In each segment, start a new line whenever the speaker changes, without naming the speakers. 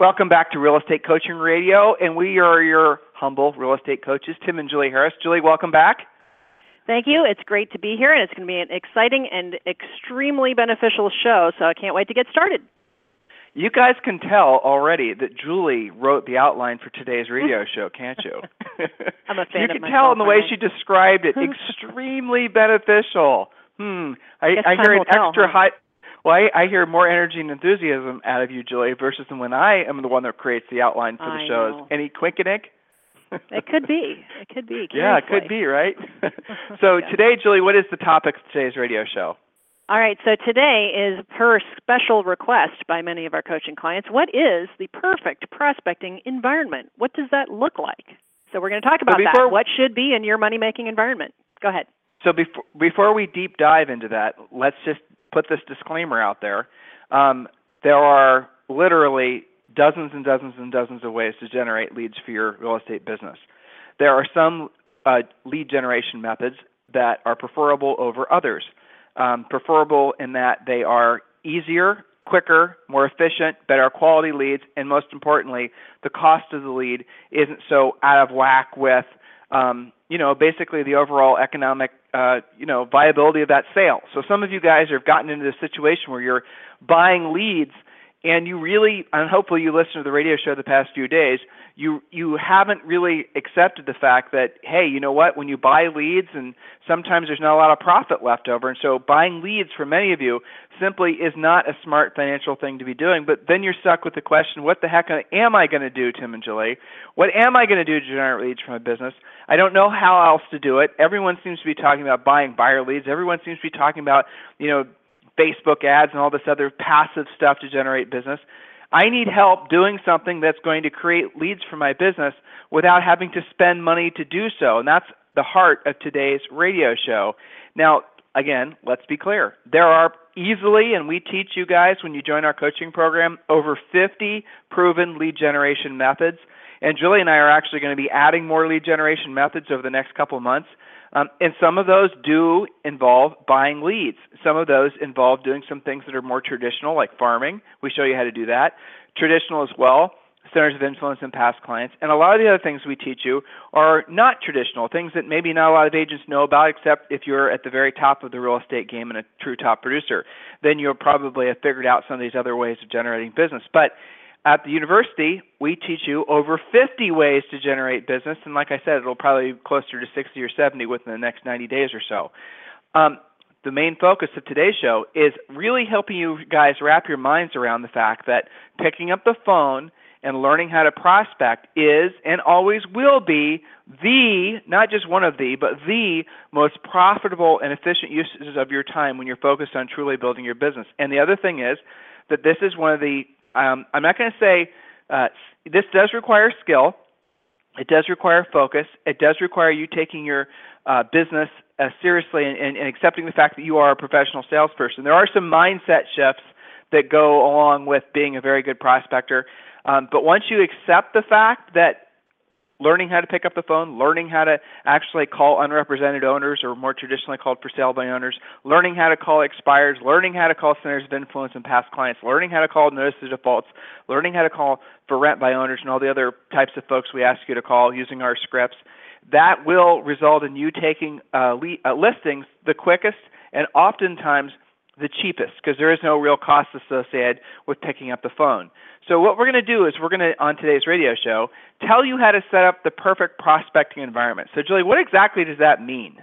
Welcome back to Real Estate Coaching Radio, and we are your humble real estate coaches, Tim and Julie Harris. Julie, welcome back.
Thank you. It's great to be here, and it's going to be an exciting and extremely beneficial show, so I can't wait to get started.
You guys can tell already that Julie wrote the outline for today's radio show, can't you?
I'm a fan
you can tell in the way she described it. extremely beneficial. Hmm. I,
Guess
I hear an
will tell,
extra
huh?
high. Well, I, I hear more energy and enthusiasm out of you, Julie, versus when I am the one that creates the outline for the
I
shows.
know.
Any quinkinick?
It could be. It could be.
Yeah, it could be, right? so
Yeah.
today, Julie, what is the topic of today's radio show?
All right, so today is per special request by many of our coaching clients. What is the perfect prospecting environment? What does that look like? So we're going to talk about
before-
that. What should be in your money making environment? Go ahead.
So before before we deep dive into that, let's just put this disclaimer out there. Um, there are literally dozens and dozens and dozens of ways to generate leads for your real estate business. There are some uh, lead generation methods that are preferable over others. Um, preferable in that they are easier, quicker, more efficient, better quality leads, and most importantly, the cost of the lead isn't so out of whack with um, you know, basically the overall economic, uh, you know, viability of that sale. So some of you guys have gotten into this situation where you're buying leads and you really, and hopefully you listen to the radio show the past few days, you you haven't really accepted the fact that hey, you know what? When you buy leads, and sometimes there's not a lot of profit left over, and so buying leads for many of you simply is not a smart financial thing to be doing. But then you're stuck with the question, what the heck am I going to do, Tim and Julie? What am I going to do to generate leads for my business? I don't know how else to do it. Everyone seems to be talking about buying buyer leads. Everyone seems to be talking about you know Facebook ads and all this other passive stuff to generate business. I need help doing something that's going to create leads for my business without having to spend money to do so. And that's the heart of today's radio show. Now, again, let's be clear. There are easily, and we teach you guys when you join our coaching program, over 50 proven lead generation methods. And Julie and I are actually going to be adding more lead generation methods over the next couple months. Um, and some of those do involve buying leads. Some of those involve doing some things that are more traditional, like farming. We show you how to do that. Traditional as well, centers of influence and past clients. And a lot of the other things we teach you are not traditional, things that maybe not a lot of agents know about, except if you're at the very top of the real estate game and a true top producer. Then you'll probably have figured out some of these other ways of generating business. But at the university, we teach you over 50 ways to generate business, and like I said, it'll probably be closer to 60 or 70 within the next 90 days or so. Um, the main focus of today's show is really helping you guys wrap your minds around the fact that picking up the phone and learning how to prospect is and always will be the, not just one of the, but the most profitable and efficient uses of your time when you're focused on truly building your business. And the other thing is that this is one of the um, I'm not going to say uh, this does require skill. It does require focus. It does require you taking your uh, business uh, seriously and, and, and accepting the fact that you are a professional salesperson. There are some mindset shifts that go along with being a very good prospector. Um, but once you accept the fact that learning how to pick up the phone, learning how to actually call unrepresented owners or more traditionally called for sale by owners, learning how to call expires, learning how to call centers of influence and past clients, learning how to call notice of defaults, learning how to call for rent by owners and all the other types of folks we ask you to call using our scripts. That will result in you taking uh, le- uh, listings the quickest and oftentimes the cheapest because there is no real cost associated with picking up the phone. So what we're going to do is we're going to on today's radio show tell you how to set up the perfect prospecting environment. So Julie, what exactly does that mean?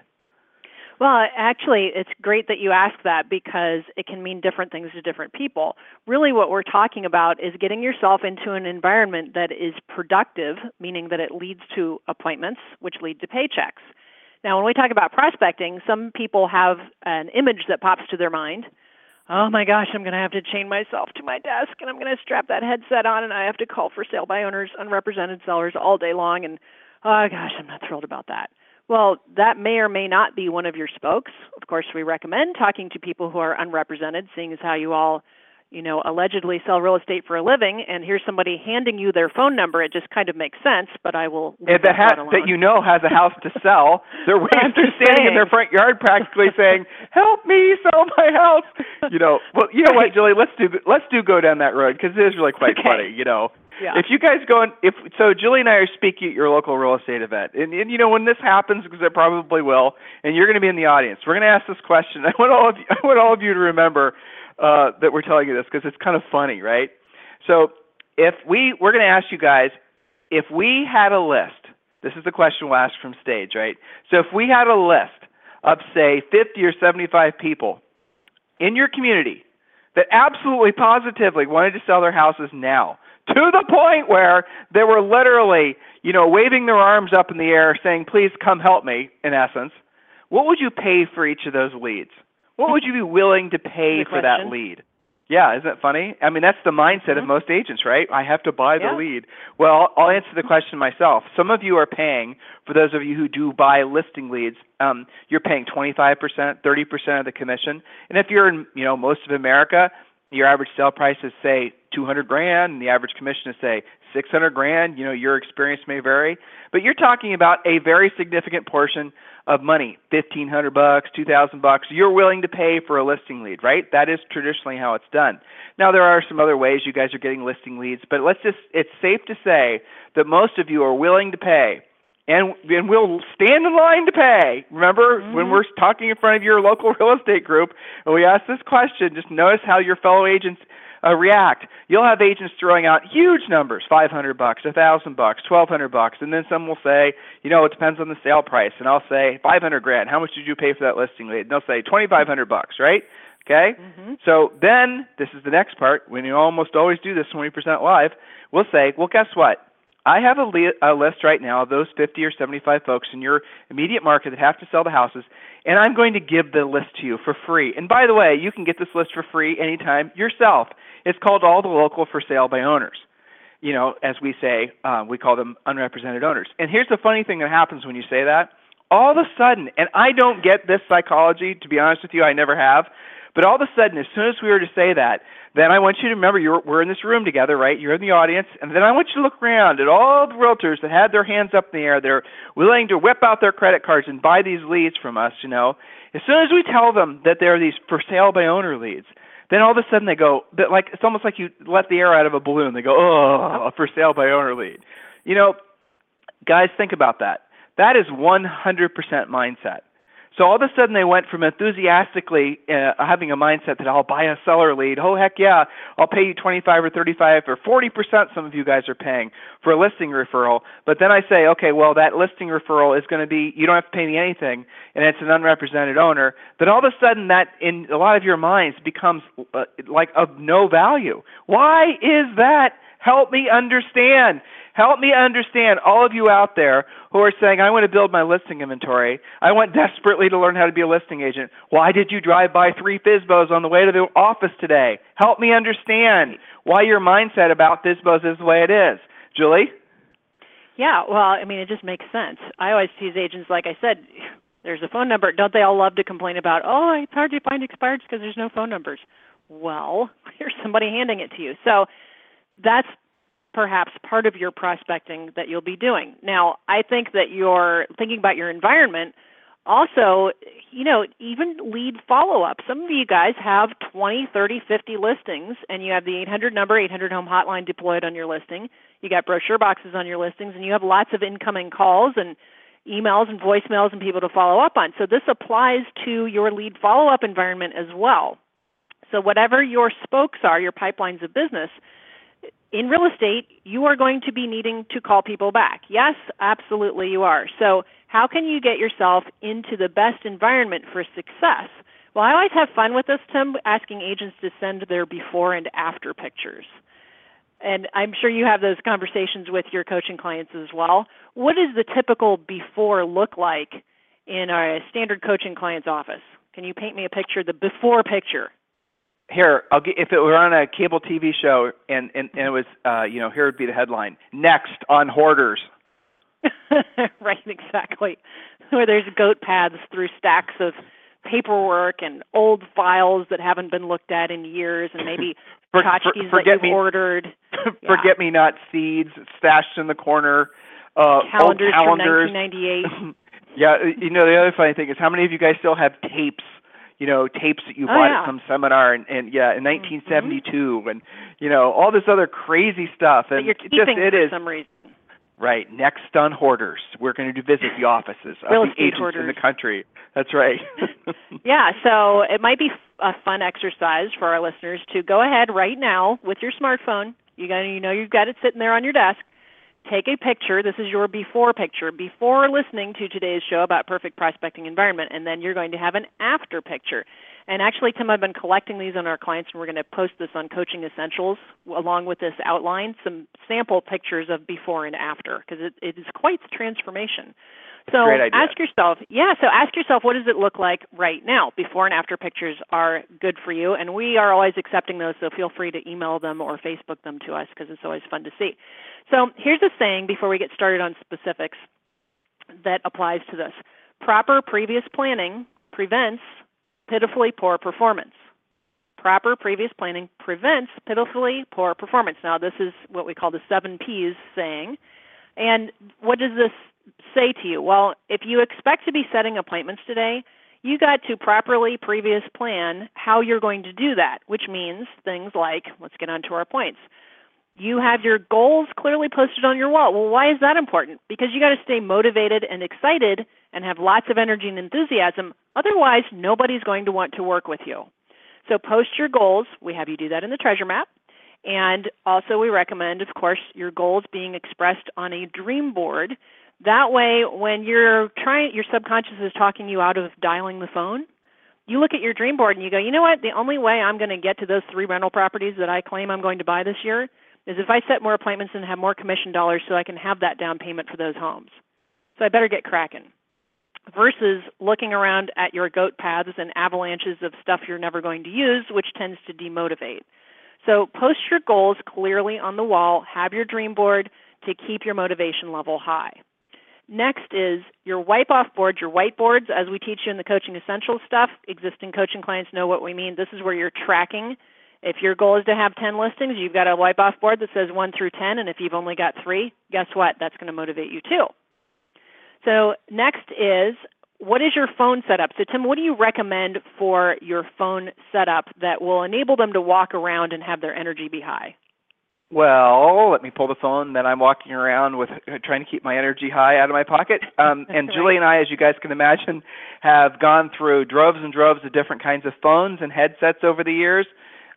Well, actually, it's great that you ask that because it can mean different things to different people. Really, what we're talking about is getting yourself into an environment that is productive, meaning that it leads to appointments, which lead to paychecks. Now, when we talk about prospecting, some people have an image that pops to their mind. oh my gosh, I'm going to have to chain myself to my desk and I'm going to strap that headset on and I have to call for sale by owners, unrepresented sellers all day long. And oh gosh, I'm not thrilled about that. Well, that may or may not be one of your spokes. Of course, we recommend talking to people who are unrepresented, seeing as how you all you know, allegedly sell real estate for a living, and here's somebody handing you their phone number, it just kind of makes sense. But I will.
If the ha- that you know has a house to sell, they're they're standing in their front yard, practically saying, "Help me sell my house." You know, well, you know what, Julie? Let's do let's do go down that road because it is really quite
okay.
funny. You know.
Yeah.
If you guys go and if so, Julie and I are speaking at your local real estate event, and, and you know when this happens, because it probably will, and you're going to be in the audience. We're going to ask this question. I want all of you, I want all of you to remember uh, that we're telling you this because it's kind of funny, right? So if we we're going to ask you guys if we had a list. This is the question we'll ask from stage, right? So if we had a list of say 50 or 75 people in your community that absolutely positively wanted to sell their houses now to the point where they were literally, you know, waving their arms up in the air saying, "Please come help me," in essence, what would you pay for each of those leads? What would you be willing to pay for that lead? Yeah, isn't it funny? I mean, that's the mindset mm-hmm. of most agents, right? I have to buy the
yeah.
lead. Well, I'll answer the question myself. Some of you are paying, for those of you who do buy listing leads, um, you're paying 25%, 30% of the commission. And if you're in, you know, most of America, your average sale price is say 200 grand and the average commission is say 600 grand, you know, your experience may vary, but you're talking about a very significant portion of money, 1500 bucks, 2000 bucks, you're willing to pay for a listing lead, right? That is traditionally how it's done. Now there are some other ways you guys are getting listing leads, but let's just it's safe to say that most of you are willing to pay and and we'll stand in line to pay. Remember mm-hmm. when we're talking in front of your local real estate group and we ask this question, just notice how your fellow agents uh, react. You'll have agents throwing out huge numbers, 500 bucks, 1000 bucks, 1200 bucks, and then some will say, you know, it depends on the sale price, and I'll say 500 grand. How much did you pay for that listing lead? And they'll say 2500 bucks, right? Okay?
Mm-hmm.
So then this is the next part. When you almost always do this when we present live, we'll say, well, guess what? I have a, li- a list right now of those 50 or 75 folks in your immediate market that have to sell the houses, and I'm going to give the list to you for free. And by the way, you can get this list for free anytime yourself. It's called All the Local for Sale by Owners. You know, as we say, uh, we call them unrepresented owners. And here's the funny thing that happens when you say that. All of a sudden, and I don't get this psychology, to be honest with you, I never have, but all of a sudden, as soon as we were to say that, then I want you to remember you're, we're in this room together, right? You're in the audience, and then I want you to look around at all the realtors that had their hands up in the air. They're willing to whip out their credit cards and buy these leads from us. You know, as soon as we tell them that they're these for sale by owner leads, then all of a sudden they go, like it's almost like you let the air out of a balloon. They go, oh, for sale by owner lead. You know, guys, think about that. That is 100% mindset. So all of a sudden they went from enthusiastically uh, having a mindset that I'll buy a seller lead. Oh heck yeah, I'll pay you 25 or 35 or 40 percent. Some of you guys are paying for a listing referral. But then I say, okay, well that listing referral is going to be you don't have to pay me anything, and it's an unrepresented owner. Then all of a sudden that in a lot of your minds becomes uh, like of no value. Why is that? Help me understand. Help me understand all of you out there who are saying, I want to build my listing inventory. I want desperately to learn how to be a listing agent. Why did you drive by three FSBOs on the way to the office today? Help me understand why your mindset about FSBOs is the way it is. Julie?
Yeah, well, I mean, it just makes sense. I always tease agents, like I said, there's a phone number. Don't they all love to complain about, oh, it's hard to find expireds because there's no phone numbers? Well, here's somebody handing it to you. So that's perhaps part of your prospecting that you'll be doing. Now, I think that you're thinking about your environment. Also, you know, even lead follow up. Some of you guys have 20, 30, 50 listings, and you have the 800 number, 800 home hotline deployed on your listing. You got brochure boxes on your listings, and you have lots of incoming calls and emails and voicemails and people to follow up on. So this applies to your lead follow up environment as well. So whatever your spokes are, your pipelines of business, in real estate, you are going to be needing to call people back. Yes, absolutely you are. So, how can you get yourself into the best environment for success? Well, I always have fun with this, Tim, asking agents to send their before and after pictures. And I'm sure you have those conversations with your coaching clients as well. What does the typical before look like in a standard coaching client's office? Can you paint me a picture, the before picture?
Here I'll get if it were on a cable TV show and and, and it was uh, you know here would be the headline next on hoarders.
right, exactly. Where there's goat paths through stacks of paperwork and old files that haven't been looked at in years, and maybe for, tchotchkes
for,
that you've
me,
ordered.
forget me not seeds stashed in the corner. Uh,
calendars,
calendars.
from 1998.
yeah, you know the other funny thing is how many of you guys still have tapes you know tapes that you
oh,
bought
yeah.
at some seminar and, and yeah in 1972
mm-hmm.
and you know all this other crazy stuff. And just it is right. Next on hoarders. We're going to visit the offices of the agents
hoarders.
in the country. That's right.
Yeah so it might be a fun exercise for our listeners to go ahead right now with your smartphone. You got you know you've got it sitting there on your desk take a picture. This is your before picture before listening to today's show about perfect prospecting environment, and then you're going to have an after picture. And actually, Tim, I've been collecting these on our clients, and we're going to post this on Coaching Essentials along with this outline, some sample pictures of before and after, because it, it is quite the transformation. So ask yourself, yeah, so ask yourself what does it look like right now? Before and after pictures are good for you, and we are always accepting those, so feel free to email them or Facebook them to us because it's always fun to see. So here's a saying before we get started on specifics that applies to this. Proper previous planning prevents pitifully poor performance. Proper previous planning prevents pitifully poor performance. Now, this is what we call the seven P's saying. And what does this say to you? Well, if you expect to be setting appointments today, you got to properly previous plan how you're going to do that, which means things like, let's get on to our points. You have your goals clearly posted on your wall. Well, why is that important? Because you got to stay motivated and excited and have lots of energy and enthusiasm. Otherwise, nobody's going to want to work with you. So post your goals. We have you do that in the treasure map. And also, we recommend, of course, your goals being expressed on a dream board. That way, when you're trying, your subconscious is talking you out of dialing the phone. You look at your dream board and you go, you know what? The only way I'm going to get to those three rental properties that I claim I'm going to buy this year is if I set more appointments and have more commission dollars so I can have that down payment for those homes. So I better get cracking. Versus looking around at your goat paths and avalanches of stuff you're never going to use, which tends to demotivate. So post your goals clearly on the wall, have your dream board to keep your motivation level high. Next is your wipe off board, your whiteboards, as we teach you in the coaching essentials stuff. Existing coaching clients know what we mean. This is where you're tracking if your goal is to have 10 listings, you've got a wipe off board that says 1 through 10, and if you've only got 3, guess what? That's going to motivate you too. So, next is what is your phone setup? So, Tim, what do you recommend for your phone setup that will enable them to walk around and have their energy be high?
Well, let me pull the phone. Then I'm walking around with trying to keep my energy high out of my pocket. Um, and
right.
Julie and I, as you guys can imagine, have gone through droves and droves of different kinds of phones and headsets over the years.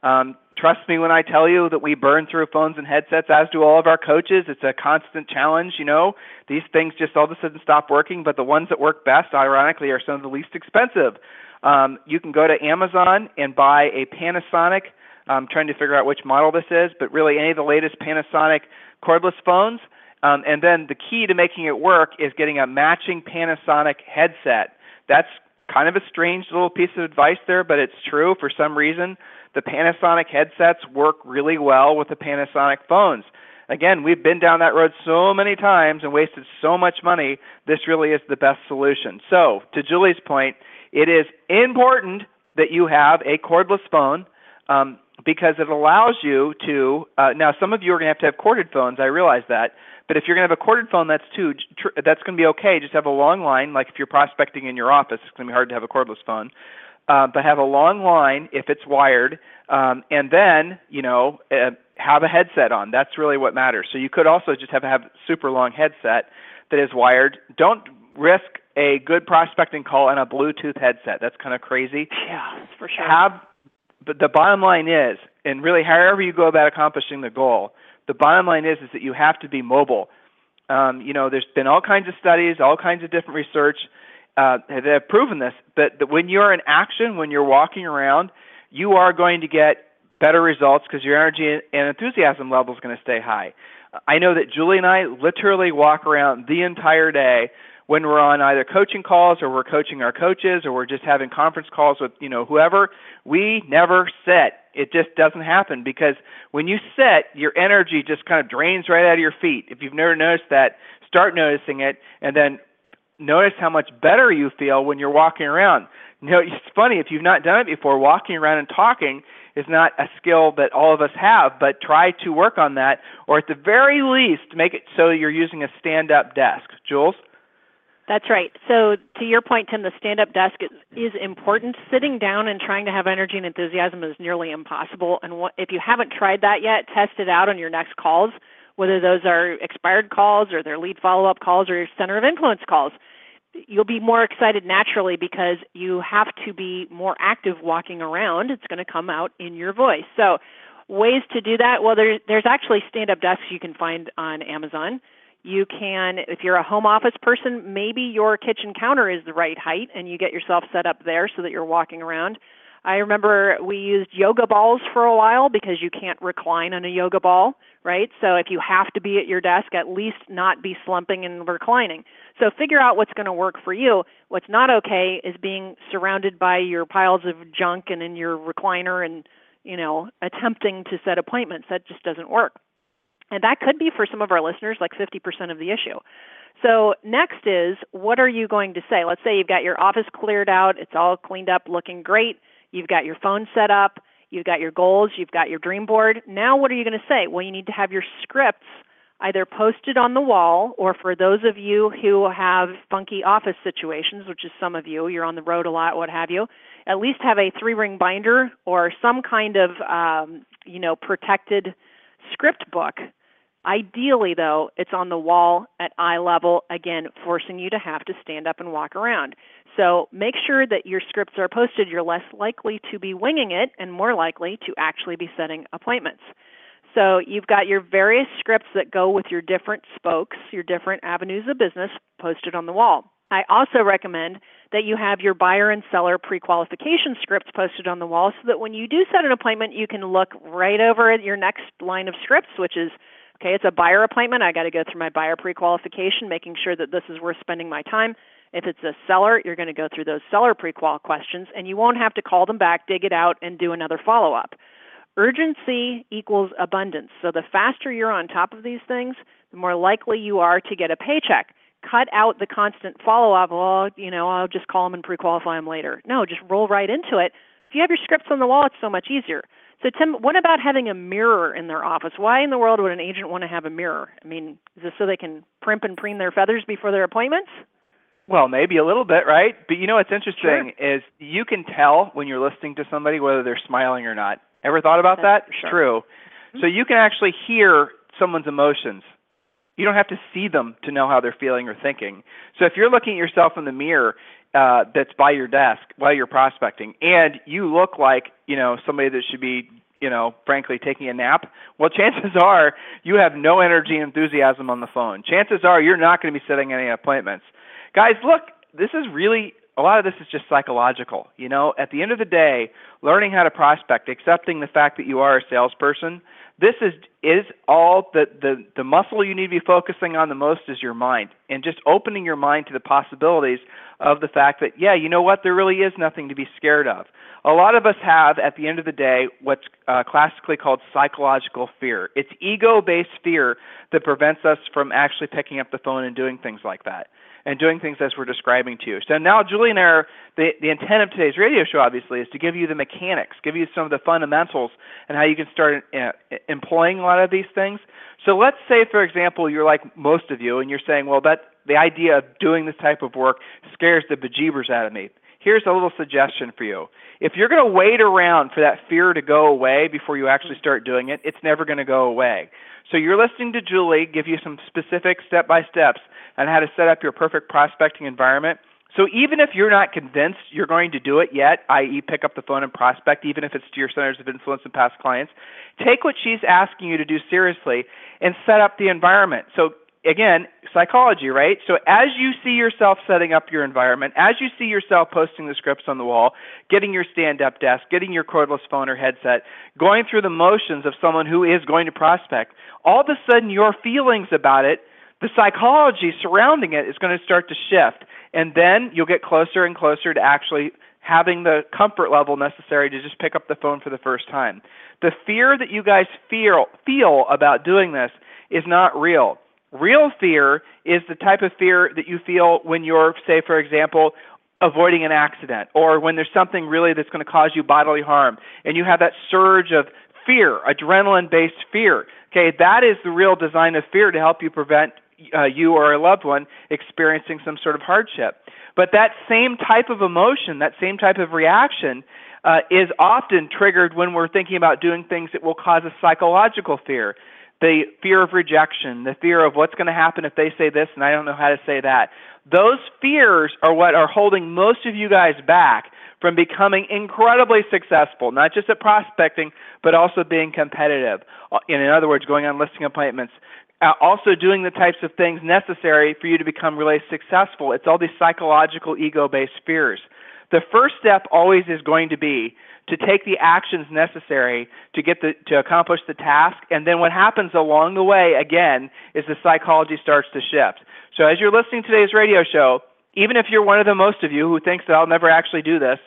Um, trust me when I tell you that we burn through phones and headsets, as do all of our coaches. It's a constant challenge. You know, these things just all of a sudden stop working, but the ones that work best, ironically, are some of the least expensive. Um, you can go to Amazon and buy a Panasonic. I'm trying to figure out which model this is, but really any of the latest Panasonic cordless phones. Um, and then the key to making it work is getting a matching Panasonic headset. That's kind of a strange little piece of advice there, but it's true for some reason. The Panasonic headsets work really well with the Panasonic phones. Again, we've been down that road so many times and wasted so much money. This really is the best solution. So, to Julie's point, it is important that you have a cordless phone um, because it allows you to. Uh, now, some of you are going to have to have corded phones. I realize that, but if you're going to have a corded phone, that's too. Tr- that's going to be okay. Just have a long line. Like if you're prospecting in your office, it's going to be hard to have a cordless phone uh, but have a long line if it's wired, um, and then you know uh, have a headset on. That's really what matters. So you could also just have have super long headset that is wired. Don't risk a good prospecting call on a Bluetooth headset. That's kind of crazy.
Yeah, for sure.
Have, but the bottom line is, and really, however you go about accomplishing the goal, the bottom line is is that you have to be mobile. Um, you know, there's been all kinds of studies, all kinds of different research uh, they have proven this that, that when you're in action, when you're walking around, you are going to get better results because your energy and enthusiasm level is going to stay high. I know that Julie and I literally walk around the entire day when we're on either coaching calls or we're coaching our coaches or we're just having conference calls with you know whoever we never sit it just doesn't happen because when you sit your energy just kind of drains right out of your feet. If you've never noticed that start noticing it and then notice how much better you feel when you're walking around. You know it's funny if you've not done it before walking around and talking is not a skill that all of us have but try to work on that or at the very least make it so you're using a stand up desk. Jules
that's right. So, to your point, Tim, the stand up desk is, is, important. Sitting down and trying to have energy and enthusiasm is nearly impossible. And what, if you haven't tried that yet, test it out on your next calls, whether those are expired calls or their lead follow up calls or your center of influence calls. You'll be more excited naturally because you have to be more active walking around. It's going to come out in your voice. So, ways to do that well, there, there's actually stand up desks you can find on Amazon you can, if you're a home office person, maybe your kitchen counter is the right height and you get yourself set up there so that you're walking around. I remember we used yoga balls for a while because you can't recline on a yoga ball, right? So if you have to be at your desk, at least not be slumping and reclining. So figure out what's going to work for you. What's not okay is being surrounded by your piles of junk and in your recliner and, you know, attempting to set appointments. That just doesn't work. And that could be for some of our listeners like 50% of the issue. So, next is what are you going to say? Let's say you've got your office cleared out, it's all cleaned up, looking great. You've got your phone set up, you've got your goals, you've got your dream board. Now, what are you going to say? Well, you need to have your scripts either posted on the wall or for those of you who have funky office situations, which is some of you, you're on the road a lot, what have you, at least have a three ring binder or some kind of, um, you know, protected script book Ideally, though, it's on the wall at eye level, again, forcing you to have to stand up and walk around. So make sure that your scripts are posted. You're less likely to be winging it and more likely to actually be setting appointments. So you've got your various scripts that go with your different spokes, your different avenues of business posted on the wall. I also recommend that you have your buyer and seller pre qualification scripts posted on the wall so that when you do set an appointment, you can look right over at your next line of scripts, which is Okay, it's a buyer appointment. I got to go through my buyer pre-qualification, making sure that this is worth spending my time. If it's a seller, you're going to go through those seller pre-qual questions, and you won't have to call them back, dig it out, and do another follow-up. Urgency equals abundance. So the faster you're on top of these things, the more likely you are to get a paycheck. Cut out the constant follow-up. Well, you know, I'll just call them and pre-qualify them later. No, just roll right into it. If you have your scripts on the wall, it's so much easier. So, Tim, what about having a mirror in their office? Why in the world would an agent want to have a mirror? I mean, is this so they can primp and preen their feathers before their appointments?
Well, maybe a little bit, right? But you know what's interesting sure. is you can tell when you're listening to somebody whether they're smiling or not. Ever thought about
That's
that?
Sure.
True. Mm-hmm. So you can actually hear someone's emotions. You don't have to see them to know how they're feeling or thinking. So if you're looking at yourself in the mirror uh, that's by your desk while you're prospecting, and you look like you know somebody that should be you know frankly taking a nap, well, chances are you have no energy and enthusiasm on the phone. Chances are you're not going to be setting any appointments. Guys, look, this is really a lot of this is just psychological. You know, at the end of the day, learning how to prospect, accepting the fact that you are a salesperson, this is is all the, the the muscle you need to be focusing on the most is your mind and just opening your mind to the possibilities of the fact that yeah you know what there really is nothing to be scared of a lot of us have at the end of the day what's uh, classically called psychological fear it's ego based fear that prevents us from actually picking up the phone and doing things like that and doing things as we're describing to you. So now, Julie and I are, the, the intent of today's radio show, obviously, is to give you the mechanics, give you some of the fundamentals, and how you can start uh, employing lot of these things. So let's say, for example, you're like most of you, and you're saying, well, that the idea of doing this type of work scares the bejeebers out of me. Here's a little suggestion for you. If you're going to wait around for that fear to go away before you actually start doing it, it's never going to go away. So you're listening to Julie give you some specific step by steps on how to set up your perfect prospecting environment. So even if you're not convinced you're going to do it yet, i.e., pick up the phone and prospect, even if it's to your centers of influence and past clients, take what she's asking you to do seriously and set up the environment. So again, psychology, right? So as you see yourself setting up your environment, as you see yourself posting the scripts on the wall, getting your stand up desk, getting your cordless phone or headset, going through the motions of someone who is going to prospect, all of a sudden your feelings about it the psychology surrounding it is going to start to shift. And then you'll get closer and closer to actually having the comfort level necessary to just pick up the phone for the first time. The fear that you guys feel feel about doing this is not real. Real fear is the type of fear that you feel when you're, say, for example, avoiding an accident or when there's something really that's going to cause you bodily harm and you have that surge of fear, adrenaline based fear. Okay, that is the real design of fear to help you prevent uh, you or a loved one experiencing some sort of hardship. But that same type of emotion, that same type of reaction, uh, is often triggered when we're thinking about doing things that will cause a psychological fear. The fear of rejection, the fear of what's going to happen if they say this and I don't know how to say that. Those fears are what are holding most of you guys back from becoming incredibly successful, not just at prospecting, but also being competitive. Uh, in other words, going on listing appointments, uh, also doing the types of things necessary for you to become really successful. It's all these psychological ego based fears. The first step always is going to be to take the actions necessary to get the to accomplish the task and then what happens along the way again is the psychology starts to shift. So as you're listening to today's radio show, even if you're one of the most of you who thinks that I'll never actually do this,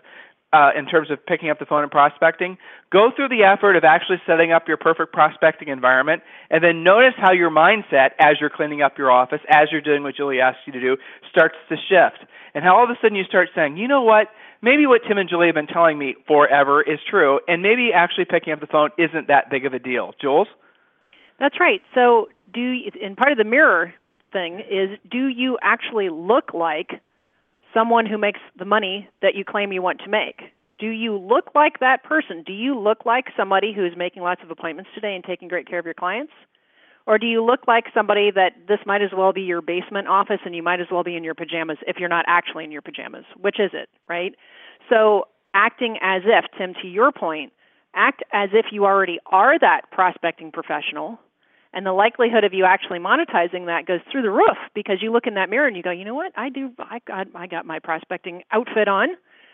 uh, in terms of picking up the phone and prospecting, go through the effort of actually setting up your perfect prospecting environment, and then notice how your mindset, as you're cleaning up your office, as you're doing what Julie asked you to do, starts to shift. And how all of a sudden you start saying, you know what? Maybe what Tim and Julie have been telling me forever is true, and maybe actually picking up the phone isn't that big of a deal. Jules?
That's right. So, do and part of the mirror thing is, do you actually look like someone who makes the money that you claim you want to make? Do you look like that person? Do you look like somebody who's making lots of appointments today and taking great care of your clients? Or do you look like somebody that this might as well be your basement office and you might as well be in your pajamas if you're not actually in your pajamas? Which is it, right? So, acting as if, Tim, to your point, act as if you already are that prospecting professional and the likelihood of you actually monetizing that goes through the roof because you look in that mirror and you go, you know what, I do, I got, I got my prospecting outfit on.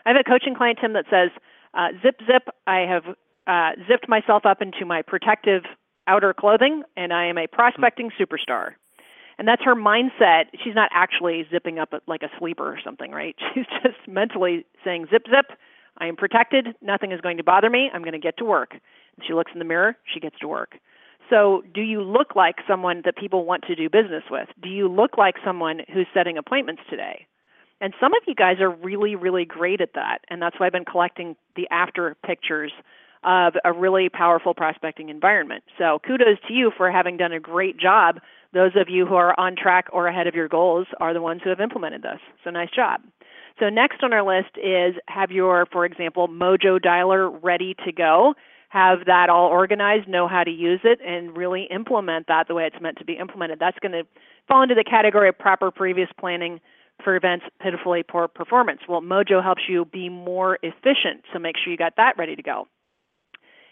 I have a coaching client Tim that says, uh, zip zip, I have uh, zipped myself up into my protective outer clothing, and I am a prospecting superstar. And that's her mindset. She's not actually zipping up like a sleeper or something, right? She's just mentally saying, zip zip, I am protected. Nothing is going to bother me. I'm going to get to work. And she looks in the mirror. She gets to work. So, do you look like someone that people want to do business with? Do you look like someone who's setting appointments today? And some of you guys are really, really great at that. And that's why I've been collecting the after pictures of a really powerful prospecting environment. So, kudos to you for having done a great job. Those of you who are on track or ahead of your goals are the ones who have implemented this. So, nice job. So, next on our list is have your, for example, Mojo dialer ready to go have that all organized, know how to use it, and really implement that the way it's meant to be implemented. That's going to fall into the category of proper previous planning prevents pitifully poor performance. Well, Mojo helps you be more efficient, so make sure you got that ready to go.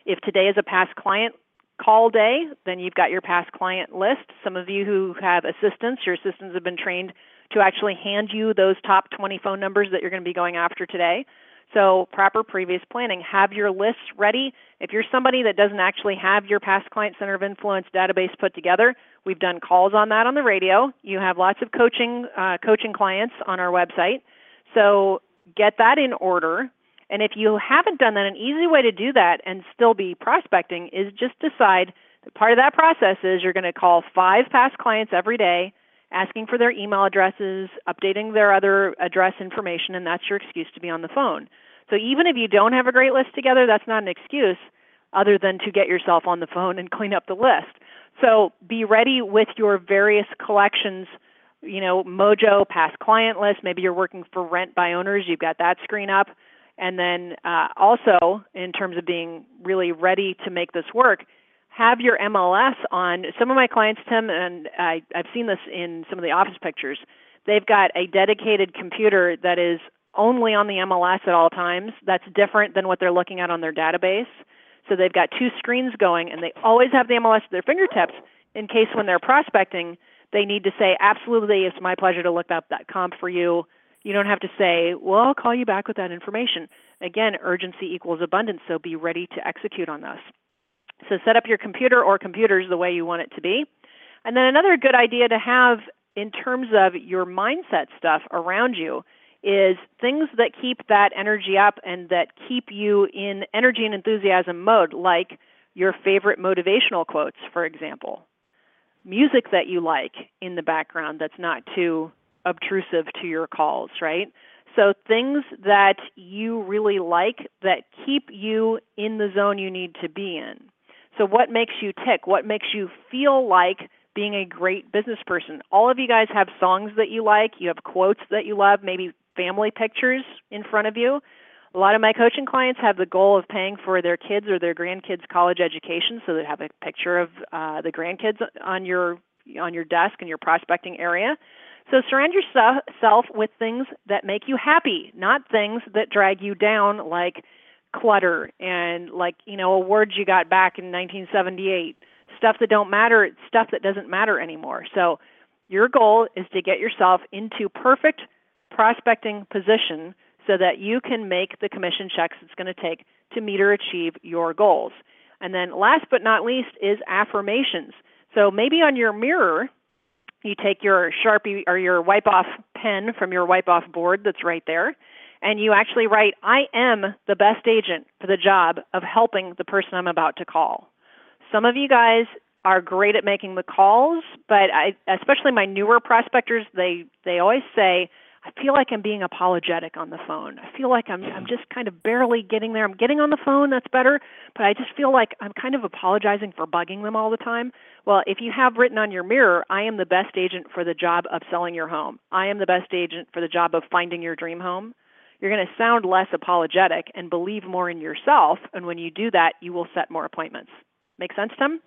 If today is a past client call day, then you've got your past client list. Some of you who have assistants, your assistants have been trained to actually hand you those top 20 phone numbers that you're going to be going after today. So, proper previous planning. Have your lists ready. If you're somebody that doesn't actually have your past client center of influence database put together, we've done calls on that on the radio. You have lots of coaching uh, coaching clients on our website. So, get that in order. And if you haven't done that, an easy way to do that and still be prospecting is just decide that part of that process is you're going to call five past clients every day asking for their email addresses, updating their other address information, and that's your excuse to be on the phone. So even if you don't have a great list together, that's not an excuse other than to get yourself on the phone and clean up the list. So be ready with your various collections, you know, Mojo, past client list. Maybe you're working for rent by owners, you've got that screen up. And then uh, also, in terms of being really ready to make this work, have your MLS on. Some of my clients, Tim, and I, I've seen this in some of the office pictures, they've got a dedicated computer that is only on the MLS at all times. That's different than what they're looking at on their database. So they've got two screens going, and they always have the MLS at their fingertips in case when they're prospecting, they need to say, absolutely, it's my pleasure to look up that comp for you. You don't have to say, well, I'll call you back with that information. Again, urgency equals abundance, so be ready to execute on this. So set up your computer or computers the way you want it to be. And then another good idea to have in terms of your mindset stuff around you is things that keep that energy up and that keep you in energy and enthusiasm mode, like your favorite motivational quotes, for example. Music that you like in the background that's not too obtrusive to your calls, right? So things that you really like that keep you in the zone you need to be in. So what makes you tick? What makes you feel like being a great business person? All of you guys have songs that you like, you have quotes that you love, maybe family pictures in front of you. A lot of my coaching clients have the goal of paying for their kids or their grandkids' college education, so they have a picture of uh, the grandkids on your on your desk in your prospecting area. So surround yourself with things that make you happy, not things that drag you down, like clutter and like you know awards you got back in 1978, stuff that don't matter, stuff that doesn't matter anymore. So your goal is to get yourself into perfect prospecting position so that you can make the commission checks it's going to take to meet or achieve your goals. And then last but not least is affirmations. So maybe on your mirror, you take your Sharpie or your wipe off pen from your wipe off board that's right there, and you actually write, I am the best agent for the job of helping the person I'm about to call. Some of you guys are great at making the calls, but I, especially my newer prospectors, they, they always say, I feel like I'm being apologetic on the phone. I feel like I'm I'm just kind of barely getting there. I'm getting on the phone, that's better, but I just feel like I'm kind of apologizing for bugging them all the time. Well, if you have written on your mirror, I am the best agent for the job of selling your home. I am the best agent for the job of finding your dream home. You're going to sound less apologetic and believe more in yourself, and when you do that, you will set more appointments. Make sense, Tim?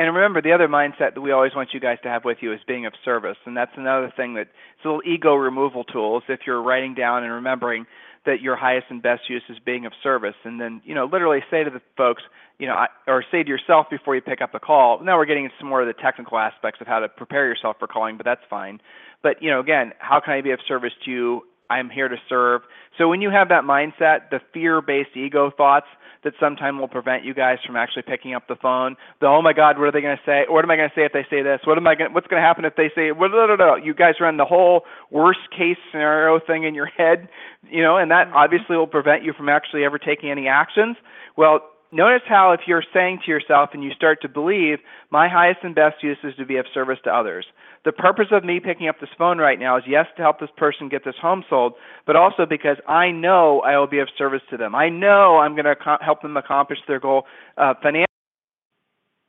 And remember, the other mindset that we always want you guys to have with you is being of service. And that's another thing that it's a little ego removal tools if you're writing down and remembering that your highest and best use is being of service. And then, you know, literally say to the folks, you know, or say to yourself before you pick up the call. Now we're getting into some more of the technical aspects of how to prepare yourself for calling, but that's fine. But, you know, again, how can I be of service to you? I'm here to serve. So when you have that mindset, the fear-based ego thoughts, that sometimes will prevent you guys from actually picking up the phone. The oh my God, what are they going to say? What am I going to say if they say this? What am I going? What's going to happen if they say? No, no, no. You guys run the whole worst case scenario thing in your head, you know, and that mm-hmm. obviously will prevent you from actually ever taking any actions. Well, Notice how if you're saying to yourself and you start to believe, my highest and best use is to be of service to others. The purpose of me picking up this phone right now is yes, to help this person get this home sold, but also because I know I will be of service to them. I know I'm going to help them accomplish their goal uh, financially.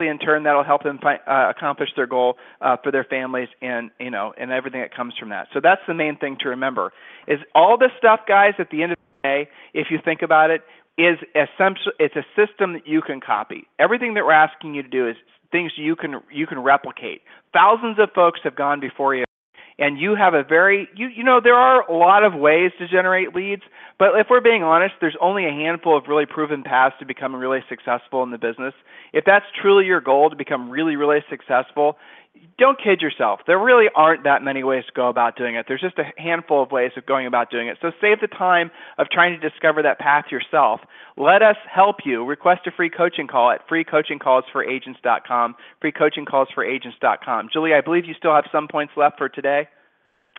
In turn, that'll help them fi- uh, accomplish their goal uh, for their families and you know and everything that comes from that. So that's the main thing to remember. Is all this stuff, guys? At the end of the day, if you think about it, is essential. It's a system that you can copy. Everything that we're asking you to do is things you can you can replicate. Thousands of folks have gone before you and you have a very you you know there are a lot of ways to generate leads but if we're being honest there's only a handful of really proven paths to becoming really successful in the business if that's truly your goal to become really really successful don't kid yourself. There really aren't that many ways to go about doing it. There's just a handful of ways of going about doing it. So save the time of trying to discover that path yourself. Let us help you. Request a free coaching call at freecoachingcallsforagents.com. Freecoachingcallsforagents.com. Julie, I believe you still have some points left for today.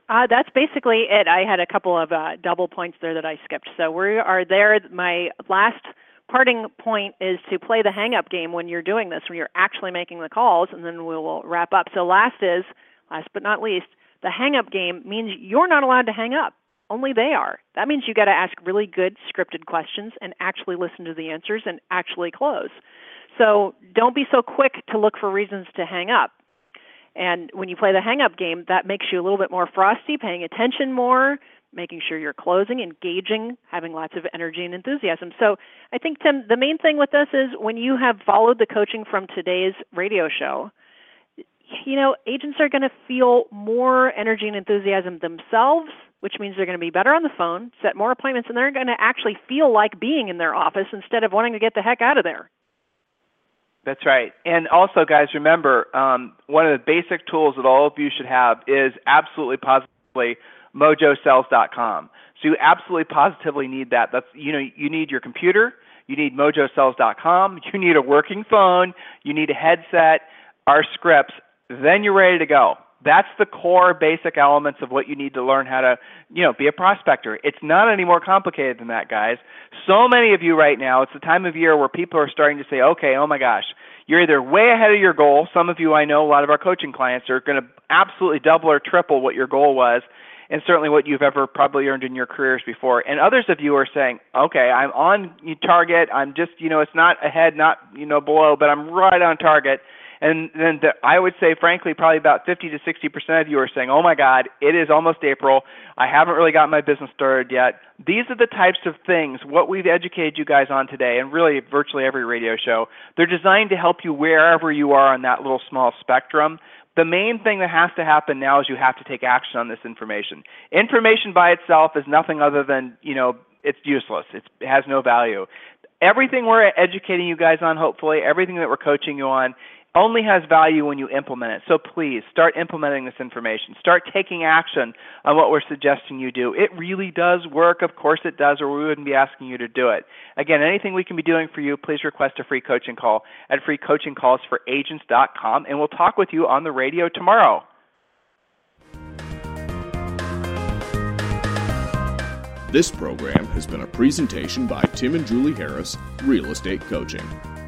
Uh, that's basically it. I had a couple of uh, double points there that I skipped. So we are there. My last parting point is to play the hang up game when you're doing this, when you're actually making the calls, and then we will wrap up. So, last is, last but not least, the hang up game means you're not allowed to hang up. Only they are. That means you got to ask really good scripted questions and actually listen to the answers and actually close. So, don't be so quick to look for reasons to hang up. And when you play the hang up game, that makes you a little bit more frosty, paying attention more, making sure you're closing, engaging, having lots of energy and enthusiasm. So I think, Tim, the main thing with this is when you have followed the coaching from today's radio show, you know, agents are going to feel more energy and enthusiasm themselves, which means they're going to be better on the phone, set more appointments, and they're going to actually feel like being in their office instead of wanting to get the heck out of there.
That's right. And also, guys, remember um, one of the basic tools that all of you should have is absolutely positively mojosells.com. So you absolutely positively need that. That's you know you need your computer, you need mojosells.com, you need a working phone, you need a headset. Our scripts then you're ready to go. That's the core basic elements of what you need to learn how to, you know, be a prospector. It's not any more complicated than that, guys. So many of you right now, it's the time of year where people are starting to say, okay, oh my gosh, you're either way ahead of your goal. Some of you I know, a lot of our coaching clients are going to absolutely double or triple what your goal was and certainly what you've ever probably earned in your careers before. And others of you are saying, okay, I'm on target. I'm just, you know, it's not ahead, not, you know, below, but I'm right on target. And then the, I would say, frankly, probably about 50 to 60 percent of you are saying, "Oh my God, it is almost April. I haven't really got my business started yet." These are the types of things what we've educated you guys on today, and really virtually every radio show. They're designed to help you wherever you are on that little small spectrum. The main thing that has to happen now is you have to take action on this information. Information by itself is nothing other than, you know, it's useless. It's, it has no value everything we're educating you guys on, hopefully, everything that we're coaching you on, only has value when you implement it. So please start implementing this information. Start taking action on what we're suggesting you do. It really does work. Of course it does, or we wouldn't be asking you to do it. Again, anything we can be doing for you, please request a free coaching call at freecoachingcallsforagents.com, and we'll talk with you on the radio tomorrow.
This program has been a presentation by Tim and Julie Harris, Real Estate Coaching.